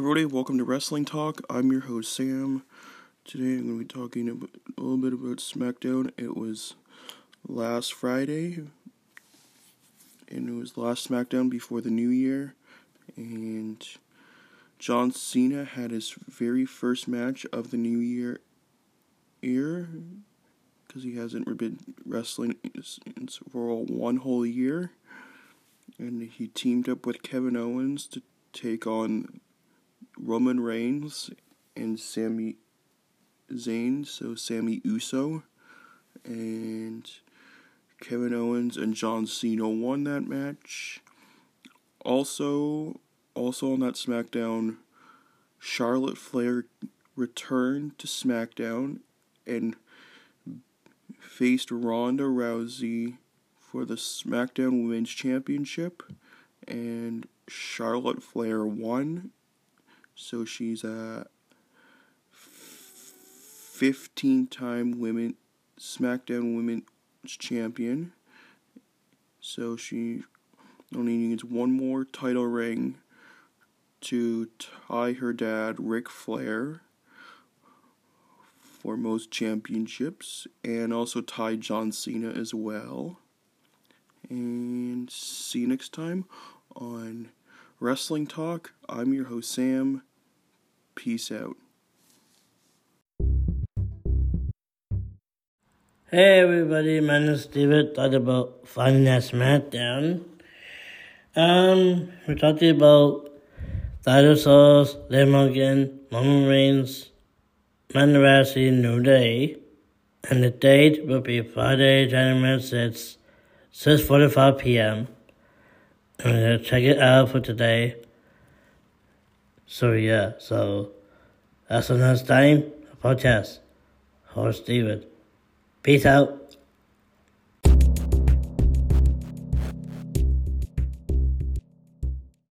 everybody, welcome to Wrestling Talk. I'm your host, Sam. Today I'm going to be talking a little bit about SmackDown. It was last Friday, and it was last SmackDown before the new year, and John Cena had his very first match of the new year year because he hasn't been wrestling for one whole year and he teamed up with Kevin Owens to take on Roman Reigns and Sami Zayn, so Sami Uso, and Kevin Owens and John Cena won that match. Also, also on that SmackDown, Charlotte Flair returned to SmackDown and faced Ronda Rousey for the SmackDown Women's Championship, and Charlotte Flair won. So she's a 15 time women SmackDown Women's Champion. So she only needs one more title ring to tie her dad, Ric Flair, for most championships, and also tie John Cena as well and see you next time on Wrestling Talk. I'm your host, Sam. Peace out. Hey everybody, my name is David. Talked about finding that SmackDown. Um, we're talking about dinosaurs, Liv Morgan, Roman Reigns, Mandarasi, New Day, and the date will be Friday, January 6th, 6.45 p.m. I'm to check it out for today. So yeah, so that's the next time, podcast. Host David. Peace out.